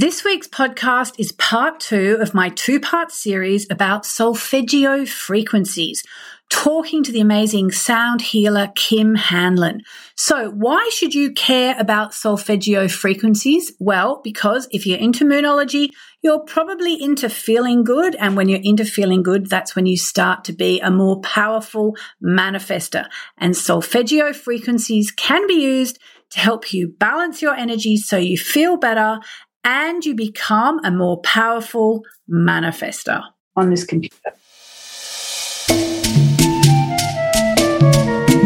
This week's podcast is part two of my two part series about solfeggio frequencies, talking to the amazing sound healer Kim Hanlon. So, why should you care about solfeggio frequencies? Well, because if you're into moonology, you're probably into feeling good. And when you're into feeling good, that's when you start to be a more powerful manifester. And solfeggio frequencies can be used to help you balance your energy so you feel better and you become a more powerful manifester on this computer.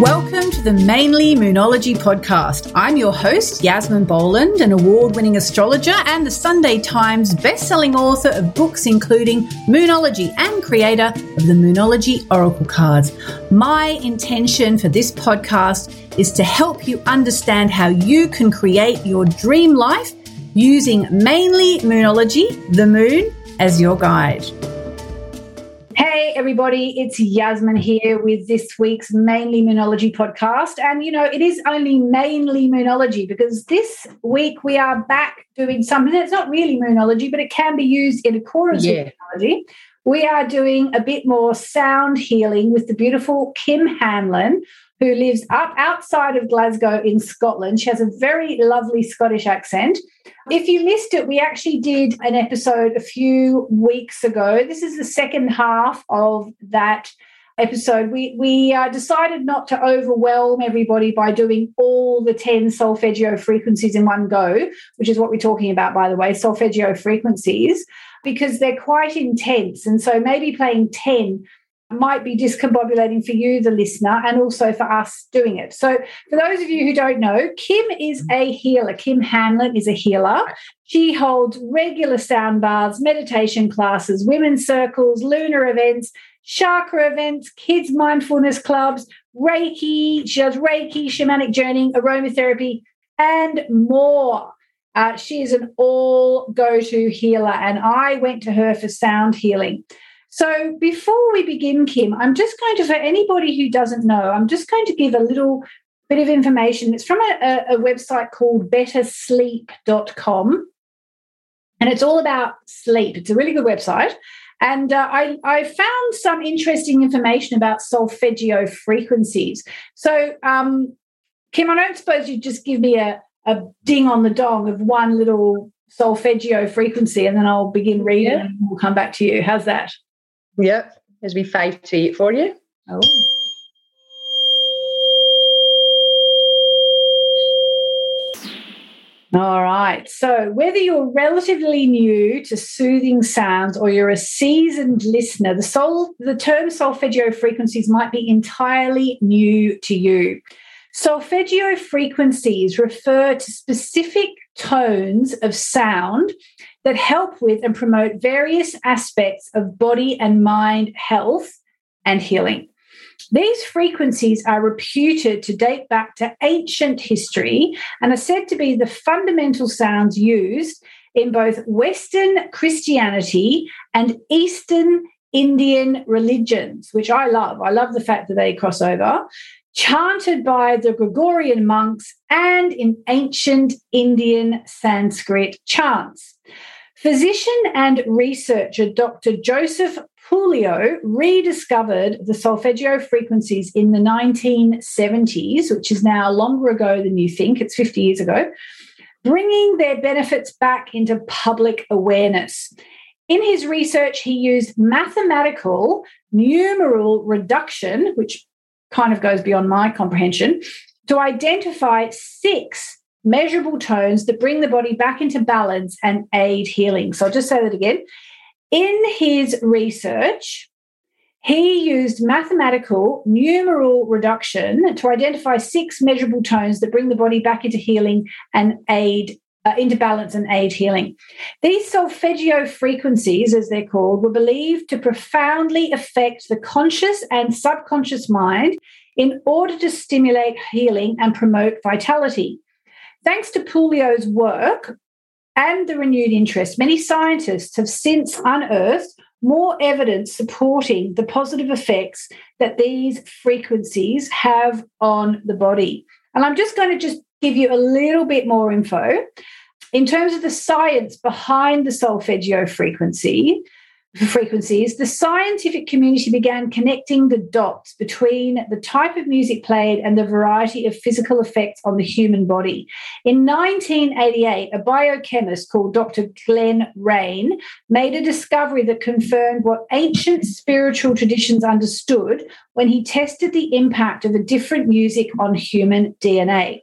Welcome to the Mainly Moonology podcast. I'm your host, Yasmin Boland, an award winning astrologer and the Sunday Times best-selling author of books including Moonology and creator of the Moonology Oracle cards. My intention for this podcast is to help you understand how you can create your dream life using mainly moonology, the moon, as your guide. Hey, everybody, it's Yasmin here with this week's Mainly Moonology podcast. And, you know, it is only mainly moonology because this week we are back doing something that's not really moonology, but it can be used in accordance yeah. with moonology. We are doing a bit more sound healing with the beautiful Kim Hanlon, who lives up outside of Glasgow in Scotland. She has a very lovely Scottish accent. If you missed it, we actually did an episode a few weeks ago. This is the second half of that episode. We we uh, decided not to overwhelm everybody by doing all the 10 solfeggio frequencies in one go, which is what we're talking about by the way, solfeggio frequencies, because they're quite intense and so maybe playing 10 might be discombobulating for you, the listener, and also for us doing it. So, for those of you who don't know, Kim is a healer. Kim Hanlon is a healer. She holds regular sound baths, meditation classes, women's circles, lunar events, chakra events, kids' mindfulness clubs, Reiki. She does Reiki, shamanic journeying, aromatherapy, and more. Uh, she is an all go to healer, and I went to her for sound healing. So before we begin, Kim, I'm just going to, for anybody who doesn't know, I'm just going to give a little bit of information. It's from a, a website called bettersleep.com. And it's all about sleep. It's a really good website. And uh, I, I, found some interesting information about solfeggio frequencies. So, um, Kim, I don't suppose you'd just give me a, a ding on the dong of one little solfeggio frequency and then I'll begin reading yeah. and we'll come back to you. How's that? Yep, as we five to eight for you. Oh. All right. So, whether you're relatively new to soothing sounds or you're a seasoned listener, the soul, the term solfeggio frequencies might be entirely new to you. Solfeggio frequencies refer to specific tones of sound that help with and promote various aspects of body and mind health and healing. These frequencies are reputed to date back to ancient history and are said to be the fundamental sounds used in both Western Christianity and Eastern Indian religions, which I love. I love the fact that they cross over chanted by the Gregorian monks and in ancient Indian Sanskrit chants. Physician and researcher Dr. Joseph Puleo rediscovered the solfeggio frequencies in the 1970s, which is now longer ago than you think, it's 50 years ago, bringing their benefits back into public awareness. In his research, he used mathematical numeral reduction, which kind of goes beyond my comprehension, to identify six measurable tones that bring the body back into balance and aid healing. So I'll just say that again. In his research, he used mathematical numeral reduction to identify six measurable tones that bring the body back into healing and aid uh, into balance and aid healing. These solfeggio frequencies, as they're called, were believed to profoundly affect the conscious and subconscious mind in order to stimulate healing and promote vitality. Thanks to Puleo's work and the renewed interest, many scientists have since unearthed more evidence supporting the positive effects that these frequencies have on the body. And I'm just going to just give you a little bit more info. in terms of the science behind the solfeggio frequency, frequencies, the scientific community began connecting the dots between the type of music played and the variety of physical effects on the human body. In 1988, a biochemist called Dr. Glenn Rein made a discovery that confirmed what ancient spiritual traditions understood when he tested the impact of a different music on human DNA.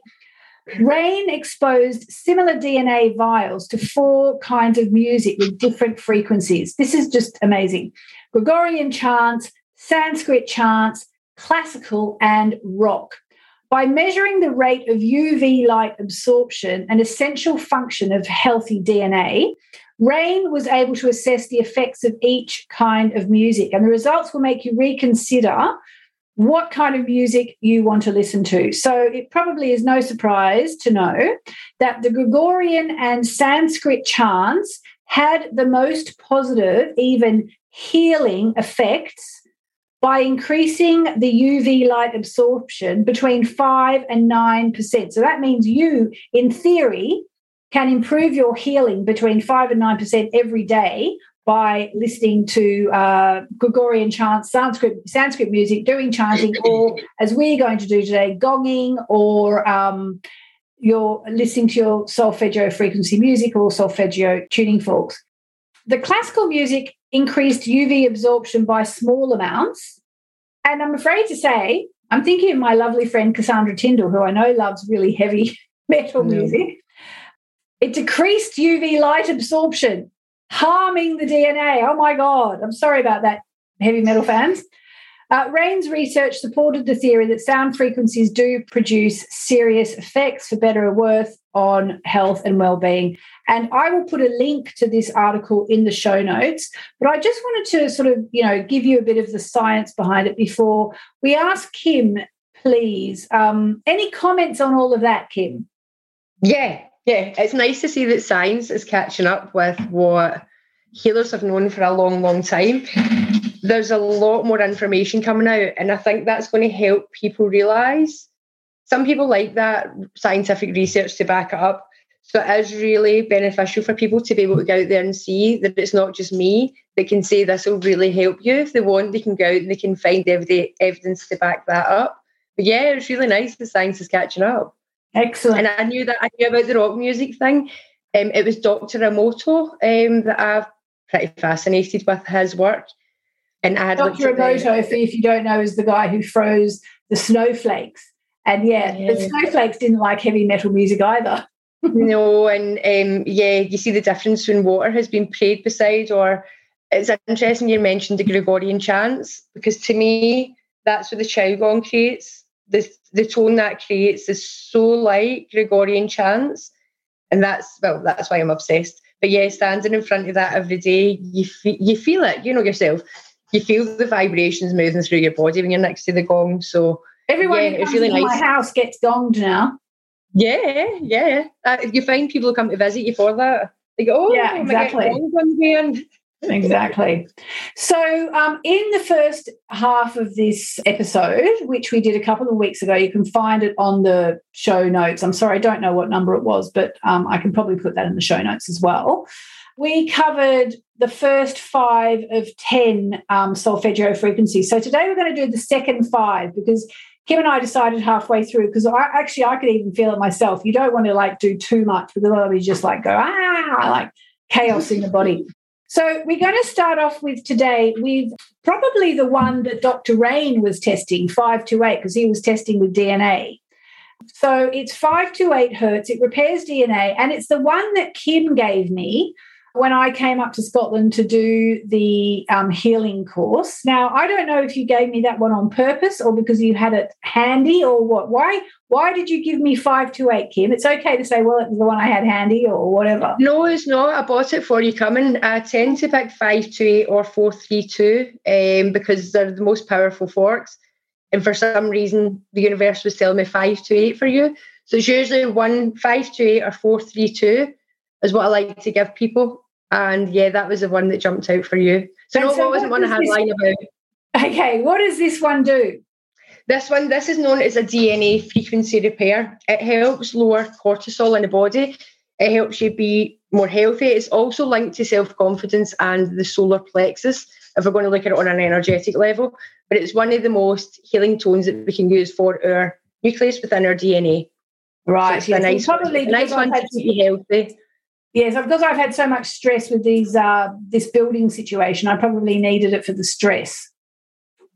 Rein exposed similar DNA vials to four kinds of music with different frequencies. This is just amazing Gregorian chants, Sanskrit chants, classical, and rock. By measuring the rate of UV light absorption, an essential function of healthy DNA, Rein was able to assess the effects of each kind of music. And the results will make you reconsider what kind of music you want to listen to. So it probably is no surprise to know that the Gregorian and Sanskrit chants had the most positive, even healing effects by increasing the UV light absorption between 5 and 9%. So that means you, in theory, can improve your healing between 5 and 9% every day by listening to uh, Gregorian chants, Sanskrit, Sanskrit music, doing chanting, or as we're going to do today, gonging, or um, you're listening to your solfeggio frequency music or solfeggio tuning forks. The classical music increased UV absorption by small amounts. And I'm afraid to say, I'm thinking of my lovely friend Cassandra Tyndall, who I know loves really heavy metal music. It decreased UV light absorption harming the DNA. Oh my God. I'm sorry about that, heavy metal fans. Uh, Rein's research supported the theory that sound frequencies do produce serious effects, for better or worse, on health and well-being. And I will put a link to this article in the show notes. But I just wanted to sort of, you know, give you a bit of the science behind it before we ask Kim, please. Um, any comments on all of that, Kim? Yeah, yeah, it's nice to see that science is catching up with what healers have known for a long, long time. There's a lot more information coming out, and I think that's going to help people realize. Some people like that scientific research to back it up. So it is really beneficial for people to be able to go out there and see that it's not just me that can say this will really help you. If they want, they can go out and they can find evidence to back that up. But yeah, it's really nice the science is catching up. Excellent. And I knew that I knew about the rock music thing. Um, it was Dr. Emoto um, that I've pretty fascinated with his work. And I had Dr. Emoto, if, if you don't know, is the guy who froze the snowflakes. And yeah, yeah. the snowflakes didn't like heavy metal music either. no, and um, yeah, you see the difference when water has been prayed beside, or it's interesting you mentioned the Gregorian chants, because to me, that's what the Chau creates the, the tone that creates is so like Gregorian chants. And that's, well, that's why I'm obsessed. But yeah, standing in front of that every day, you, fe- you feel it, you know yourself. You feel the vibrations moving through your body when you're next to the gong. So everyone yeah, it's really nice. my house gets gonged now. Yeah, yeah. Uh, you find people who come to visit you for that. They go, oh, yeah, exactly exactly. So, um, in the first half of this episode, which we did a couple of weeks ago, you can find it on the show notes. I'm sorry, I don't know what number it was, but um, I can probably put that in the show notes as well. We covered the first five of 10 um, solfeggio frequencies. So, today we're going to do the second five because Kim and I decided halfway through because I actually I could even feel it myself. You don't want to like do too much because otherwise you just like go ah like chaos in the body. So we're going to start off with today with probably the one that Dr. Rein was testing, 528, because he was testing with DNA. So it's 528 hertz, it repairs DNA, and it's the one that Kim gave me when I came up to Scotland to do the um, healing course. Now, I don't know if you gave me that one on purpose or because you had it handy or what. Why? Why did you give me five to eight, Kim? It's okay to say, well, it was the one I had handy or whatever. No, it's not. I bought it for you coming. I tend to pick five to eight or four three two um, because they're the most powerful forks. And for some reason, the universe was telling me five to eight for you. So it's usually one five to eight or four three two is what I like to give people. And yeah, that was the one that jumped out for you. So, no, so what wasn't one I had line about. Okay, what does this one do? This one, this is known as a DNA frequency repair. It helps lower cortisol in the body. It helps you be more healthy. It's also linked to self confidence and the solar plexus, if we're going to look at it on an energetic level. But it's one of the most healing tones that we can use for our nucleus within our DNA. Right. So it's yes. a nice, probably a nice one to keep you healthy. Yes, because I've had so much stress with these uh, this building situation, I probably needed it for the stress.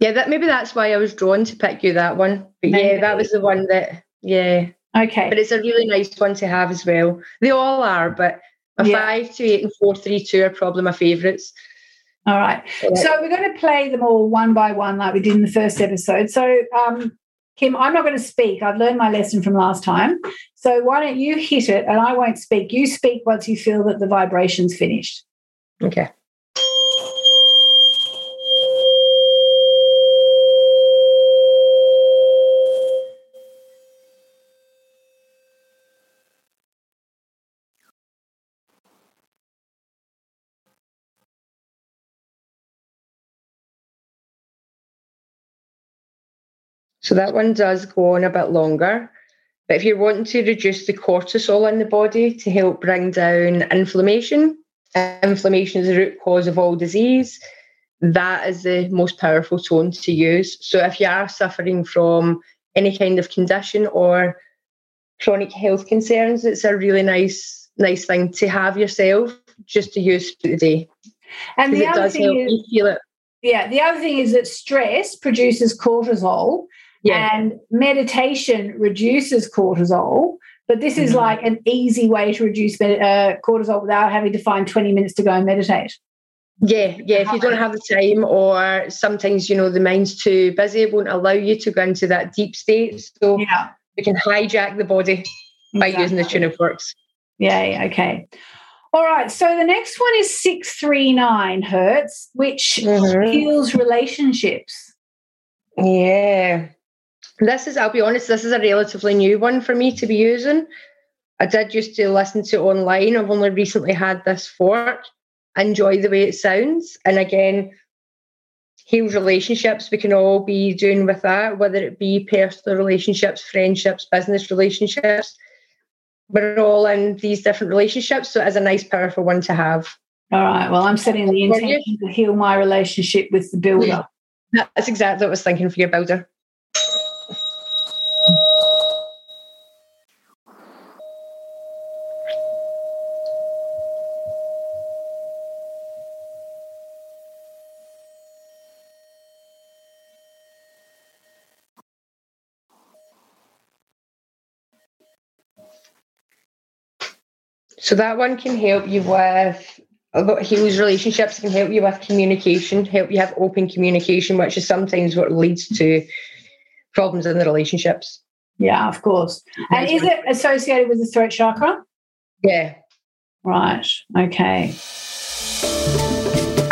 Yeah, that maybe that's why I was drawn to pick you that one. But maybe. yeah, that was the one that yeah. Okay. But it's a really nice one to have as well. They all are, but a yeah. five, two, eight, and four, three, two are probably my favourites. All right. So we're going to play them all one by one, like we did in the first episode. So, um, Kim, I'm not going to speak. I've learned my lesson from last time. So why don't you hit it and I won't speak? You speak once you feel that the vibration's finished. Okay. So that one does go on a bit longer. But if you're wanting to reduce the cortisol in the body to help bring down inflammation, inflammation is the root cause of all disease. That is the most powerful tone to use. So if you are suffering from any kind of condition or chronic health concerns, it's a really nice, nice thing to have yourself just to use for the day. And the other thing is, Yeah, the other thing is that stress produces cortisol, And meditation reduces cortisol, but this is mm-hmm. like an easy way to reduce uh, cortisol without having to find 20 minutes to go and meditate. Yeah, yeah. If you don't have the time, or sometimes you know the mind's too busy, it won't allow you to go into that deep state. So yeah. we can hijack the body by exactly. using the tuning forks. Yeah. Okay. All right. So the next one is six three nine hertz, which mm-hmm. heals relationships. Yeah. This is, I'll be honest, this is a relatively new one for me to be using. I did used to listen to online. I've only recently had this fork. enjoy the way it sounds. And again, heal relationships we can all be doing with that, whether it be personal relationships, friendships, business relationships. We're all in these different relationships. So it's a nice, powerful one to have. All right. Well, I'm setting the intention to heal my relationship with the builder. That's exactly what I was thinking for your builder. So that one can help you with heals relationships can help you with communication, help you have open communication, which is sometimes what leads to problems in the relationships. Yeah, of course. And is it associated with the throat chakra? Yeah. Right. Okay.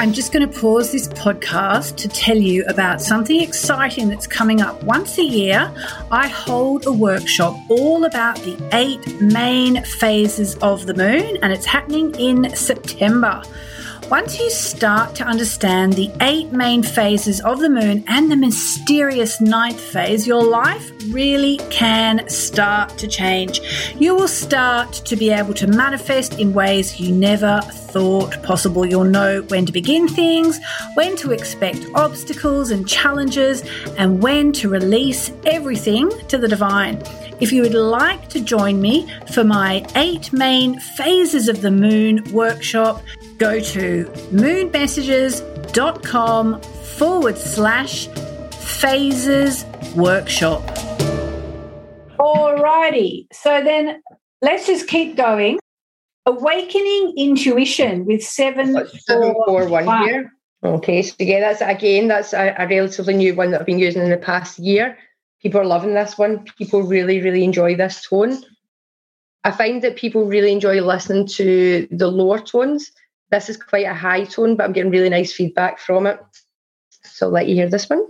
I'm just going to pause this podcast to tell you about something exciting that's coming up. Once a year, I hold a workshop all about the eight main phases of the moon, and it's happening in September. Once you start to understand the eight main phases of the moon and the mysterious ninth phase, your life really can start to change. You will start to be able to manifest in ways you never thought possible. You'll know when to begin things, when to expect obstacles and challenges, and when to release everything to the divine. If you would like to join me for my eight main phases of the moon workshop, go to moonmessages.com forward slash phases workshop. Alrighty, so then let's just keep going. Awakening intuition with seven, seven four, four one, one here. Okay, so yeah, that's again that's a, a relatively new one that I've been using in the past year. People are loving this one. People really, really enjoy this tone. I find that people really enjoy listening to the lower tones this is quite a high tone, but I'm getting really nice feedback from it. So I'll let you hear this one.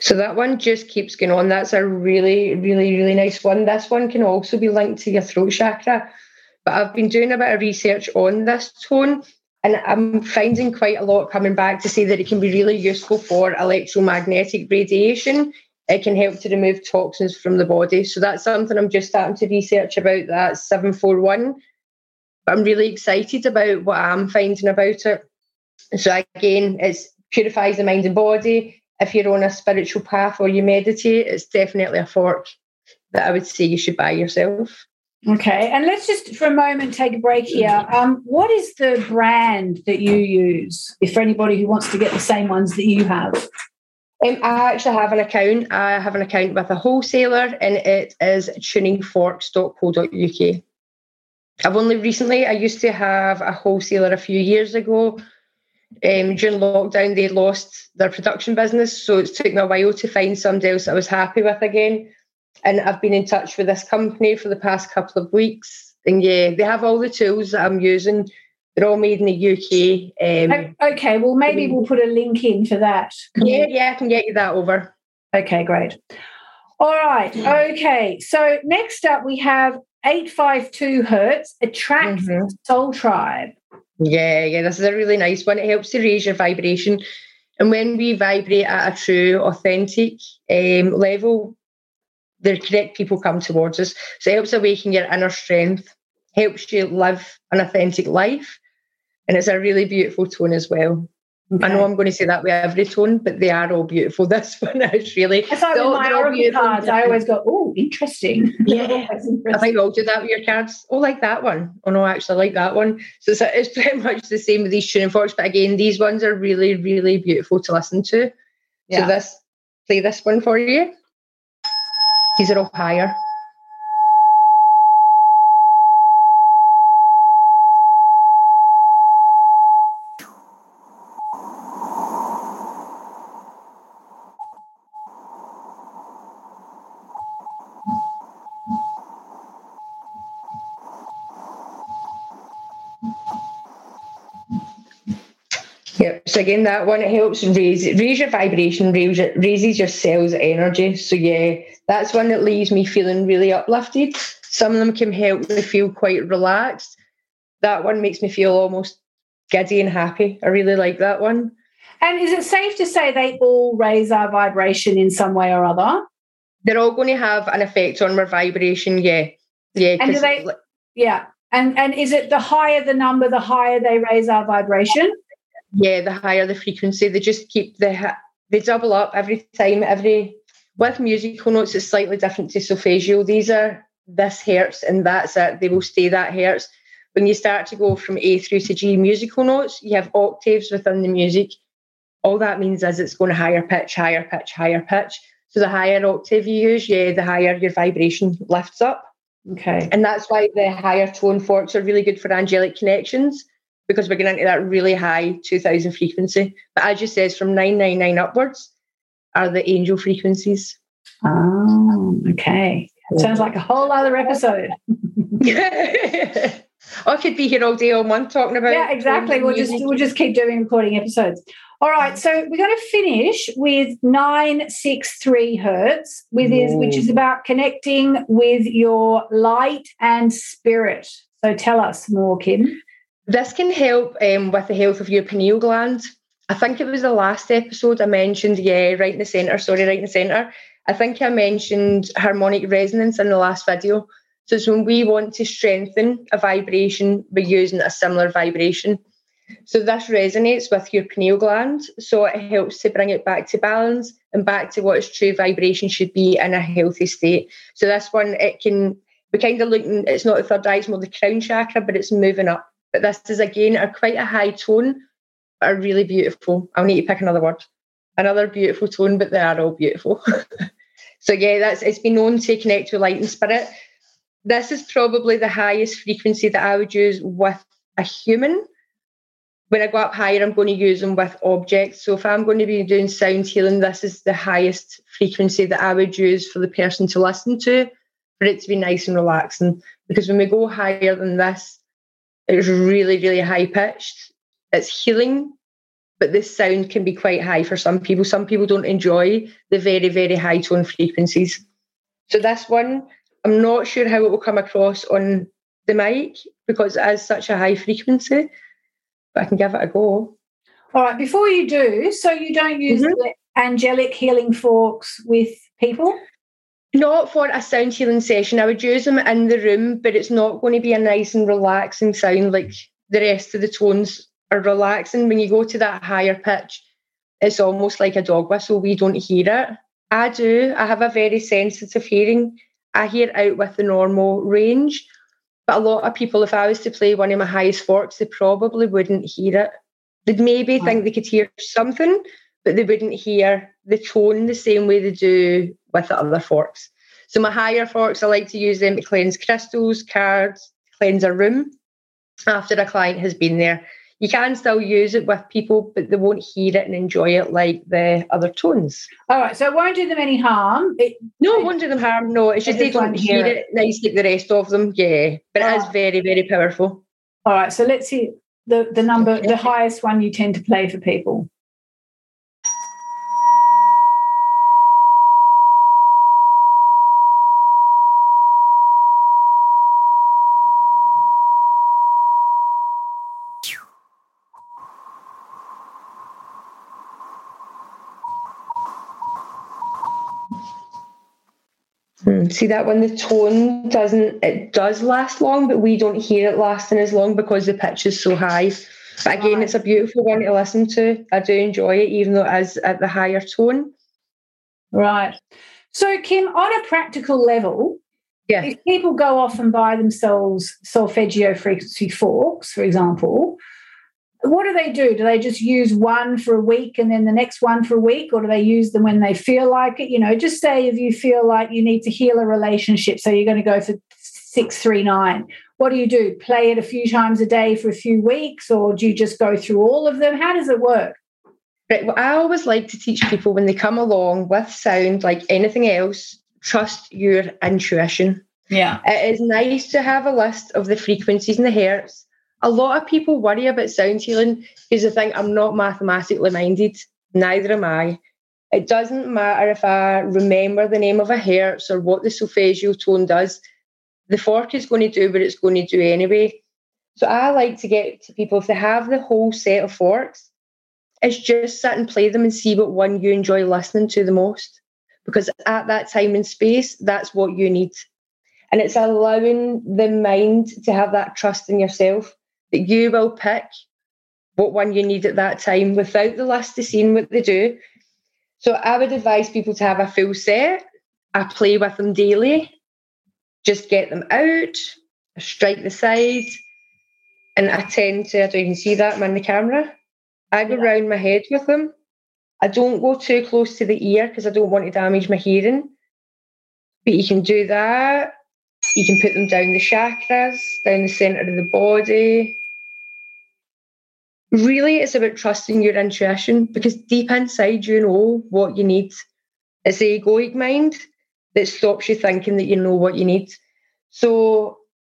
So that one just keeps going on. That's a really, really, really nice one. This one can also be linked to your throat chakra. But I've been doing a bit of research on this tone and I'm finding quite a lot coming back to say that it can be really useful for electromagnetic radiation. It can help to remove toxins from the body. So that's something I'm just starting to research about. That 741. But I'm really excited about what I'm finding about it. So again, it purifies the mind and body. If you're on a spiritual path or you meditate, it's definitely a fork that I would say you should buy yourself. Okay, and let's just for a moment take a break here. Um, what is the brand that you use? If for anybody who wants to get the same ones that you have, um, I actually have an account. I have an account with a wholesaler, and it is tuningforks.co.uk. I've only recently. I used to have a wholesaler a few years ago. Um, during lockdown, they lost their production business, so it took me a while to find somebody else I was happy with again and I've been in touch with this company for the past couple of weeks. And yeah, they have all the tools that I'm using. They're all made in the UK. Um, okay, well, maybe we'll put a link in for that. Yeah, yeah, I can get you that over. Okay, great. All right. Okay. So next up, we have 852 Hertz Attract mm-hmm. Soul Tribe. Yeah, yeah, this is a really nice one. It helps to raise your vibration. And when we vibrate at a true, authentic um, level, the correct people come towards us. So it helps awaken your inner strength, helps you live an authentic life. And it's a really beautiful tone as well. Okay. I know I'm going to say that with every tone, but they are all beautiful. This one is really. It's like with my oracle cards. I always go, "Oh, interesting." Yeah, interesting. I think all do that with your cards. Oh, like that one. Oh no, I actually like that one. So it's, it's pretty much the same with these tuning forks, but again, these ones are really, really beautiful to listen to. Yeah. So this, play this one for you. These are all So again, that one it helps raise raise your vibration, raise, raises your cells' energy. So yeah, that's one that leaves me feeling really uplifted. Some of them can help me feel quite relaxed. That one makes me feel almost giddy and happy. I really like that one. And is it safe to say they all raise our vibration in some way or other? They're all going to have an effect on our vibration. Yeah, yeah. And do they? Yeah. And and is it the higher the number, the higher they raise our vibration? Yeah, the higher the frequency. They just keep the they double up every time. Every with musical notes, it's slightly different to solfeggio. These are this hertz and that's it. They will stay that hertz. When you start to go from A through to G musical notes, you have octaves within the music. All that means is it's going higher pitch, higher pitch, higher pitch. So the higher octave you use, yeah, the higher your vibration lifts up. Okay. And that's why the higher tone forks are really good for angelic connections because we're getting into that really high 2000 frequency. But as you says, from 999 upwards, are the angel frequencies. Oh, okay. Sounds like a whole other episode. I could be here all day, all month talking about. Yeah, exactly. We'll just we'll just keep doing recording episodes. All right, so we're going to finish with nine six three hertz, with is which is about connecting with your light and spirit. So tell us more, Kim. This can help um, with the health of your pineal gland. I think it was the last episode I mentioned, yeah, right in the centre, sorry, right in the centre. I think I mentioned harmonic resonance in the last video. So it's when we want to strengthen a vibration, we're using a similar vibration. So this resonates with your pineal gland. So it helps to bring it back to balance and back to what its true vibration should be in a healthy state. So this one, it can, we kind of looking, it's not the third eye, it's more the crown chakra, but it's moving up. But this is again a quite a high tone are really beautiful. I'll need to pick another word. Another beautiful tone, but they are all beautiful. so yeah, that's it's been known to connect to light and spirit. This is probably the highest frequency that I would use with a human. When I go up higher, I'm going to use them with objects. So if I'm going to be doing sound healing, this is the highest frequency that I would use for the person to listen to, for it to be nice and relaxing. Because when we go higher than this, it's really, really high pitched it's healing, but this sound can be quite high for some people. Some people don't enjoy the very, very high tone frequencies. So this one, I'm not sure how it will come across on the mic because it is such a high frequency, but I can give it a go. All right, before you do, so you don't use mm-hmm. the angelic healing forks with people? Not for a sound healing session. I would use them in the room, but it's not going to be a nice and relaxing sound like the rest of the tones are relaxing. When you go to that higher pitch, it's almost like a dog whistle. We don't hear it. I do. I have a very sensitive hearing. I hear out with the normal range. But a lot of people, if I was to play one of my highest forks, they probably wouldn't hear it. They'd maybe think they could hear something, but they wouldn't hear the tone the same way they do with the other forks. So my higher forks, I like to use them to cleanse crystals, cards, cleanse a room after a client has been there. You can still use it with people, but they won't hear it and enjoy it like the other tones. All right, so it won't do them any harm. It, no, it won't do them harm. No, it's just they don't hear it, it nice like the rest of them. Yeah, but it is very, very powerful. All right, so let's see the the number, the highest one you tend to play for people. Hmm. See that when the tone doesn't, it does last long, but we don't hear it lasting as long because the pitch is so high. But again, it's a beautiful one to listen to. I do enjoy it, even though it is at the higher tone. Right. So, Kim, on a practical level, yeah. if people go off and buy themselves solfeggio frequency forks, for example, what do they do? Do they just use one for a week and then the next one for a week, or do they use them when they feel like it? You know, just say if you feel like you need to heal a relationship, so you're going to go for six, three, nine. What do you do? Play it a few times a day for a few weeks, or do you just go through all of them? How does it work? Right. Well, I always like to teach people when they come along with sound, like anything else, trust your intuition. Yeah. It is nice to have a list of the frequencies and the hertz a lot of people worry about sound healing because they think I'm not mathematically minded. Neither am I. It doesn't matter if I remember the name of a hertz or what the solfeggio tone does. The fork is going to do what it's going to do anyway. So I like to get to people if they have the whole set of forks, it's just sit and play them and see what one you enjoy listening to the most. Because at that time and space, that's what you need. And it's allowing the mind to have that trust in yourself that you will pick what one you need at that time without the list of seeing what they do. So I would advise people to have a full set. I play with them daily. Just get them out, strike the side, and I tend to, I don't even see that, I'm in the camera. I go yeah. round my head with them. I don't go too close to the ear because I don't want to damage my hearing. But you can do that. You can put them down the chakras, down the centre of the body, really it's about trusting your intuition because deep inside you know what you need. It's the egoic mind that stops you thinking that you know what you need. So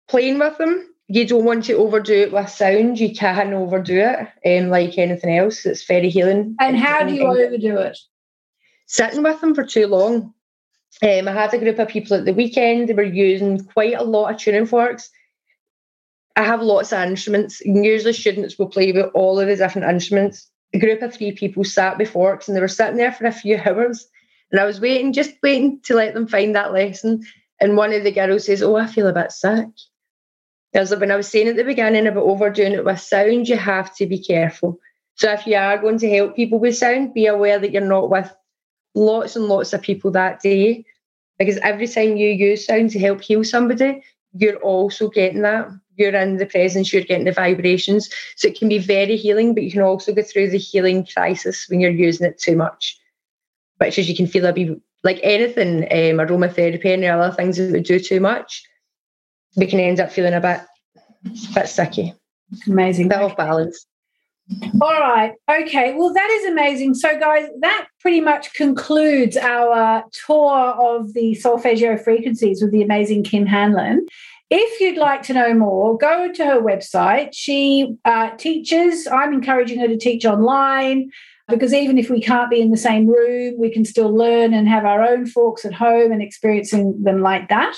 playing with them, you don't want to overdo it with sound. You can overdo it, um, like anything else. It's very healing. And how do you overdo it? Sitting with them for too long. Um, I had a group of people at the weekend. They were using quite a lot of tuning forks I have lots of instruments. Usually, students will play with all of the different instruments. A group of three people sat before forks and they were sitting there for a few hours. And I was waiting, just waiting to let them find that lesson. And one of the girls says, Oh, I feel a bit sick. As when I was saying at the beginning about overdoing it with sound, you have to be careful. So if you are going to help people with sound, be aware that you're not with lots and lots of people that day. Because every time you use sound to help heal somebody, you're also getting that you're in the presence, you're getting the vibrations. So it can be very healing, but you can also go through the healing crisis when you're using it too much, which is you can feel a bit like anything, um, aromatherapy and other things that we do too much, we can end up feeling a bit, a bit sicky. Amazing. That bit off balance. All right. Okay. Well, that is amazing. So, guys, that pretty much concludes our tour of the solfeggio frequencies with the amazing Kim Hanlon. If you'd like to know more, go to her website. She uh, teaches, I'm encouraging her to teach online because even if we can't be in the same room, we can still learn and have our own forks at home and experiencing them like that.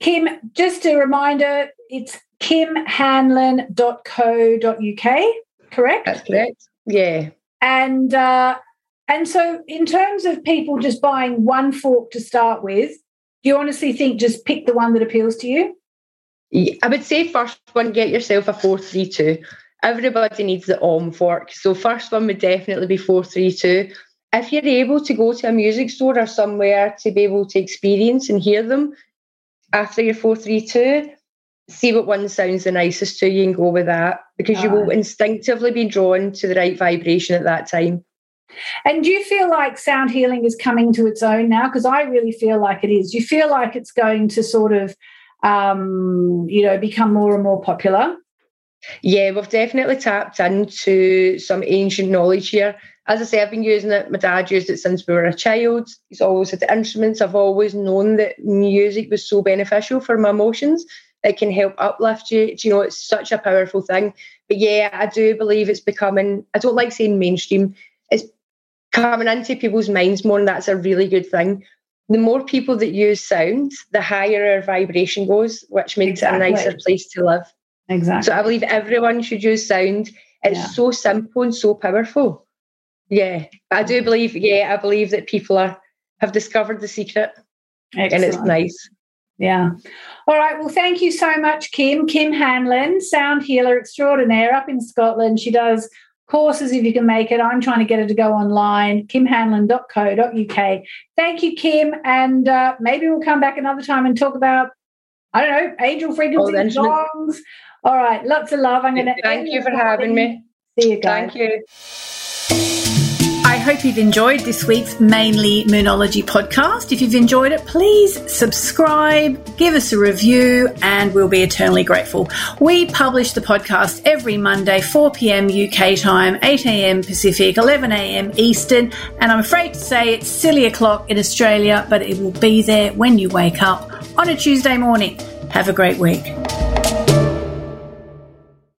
Kim, just a reminder, it's kimhanlon.co.uk, correct? That's correct. Yeah. And uh, and so in terms of people just buying one fork to start with, do you honestly think just pick the one that appeals to you? I would say first one, get yourself a 432. Everybody needs the Om fork. So first one would definitely be 432. If you're able to go to a music store or somewhere to be able to experience and hear them after your 432, see what one sounds the nicest to you and go with that because you will instinctively be drawn to the right vibration at that time. And do you feel like sound healing is coming to its own now? Because I really feel like it is. You feel like it's going to sort of, um, you know, become more and more popular? Yeah, we've definitely tapped into some ancient knowledge here. As I say, I've been using it. My dad used it since we were a child. He's always had the instruments. I've always known that music was so beneficial for my emotions. It can help uplift you. You know, it's such a powerful thing. But yeah, I do believe it's becoming, I don't like saying mainstream, coming into people's minds more, and that's a really good thing. The more people that use sound, the higher our vibration goes, which makes exactly. it a nicer place to live. Exactly. So I believe everyone should use sound. It's yeah. so simple and so powerful. Yeah, I do believe. Yeah, I believe that people are have discovered the secret, Excellent. and it's nice. Yeah. All right. Well, thank you so much, Kim. Kim Hanlon, sound healer extraordinaire up in Scotland. She does courses if you can make it. I'm trying to get it to go online, kimhanlon.co.uk. Thank you, Kim. And uh, maybe we'll come back another time and talk about, I don't know, angel frequency songs. All right. Lots of love. I'm going to thank you for having me. See you guys. Thank you. Hope you've enjoyed this week's Mainly Moonology podcast. If you've enjoyed it, please subscribe, give us a review, and we'll be eternally grateful. We publish the podcast every Monday, 4 p.m. UK time, 8 a.m. Pacific, 11 a.m. Eastern, and I'm afraid to say it's silly o'clock in Australia, but it will be there when you wake up on a Tuesday morning. Have a great week.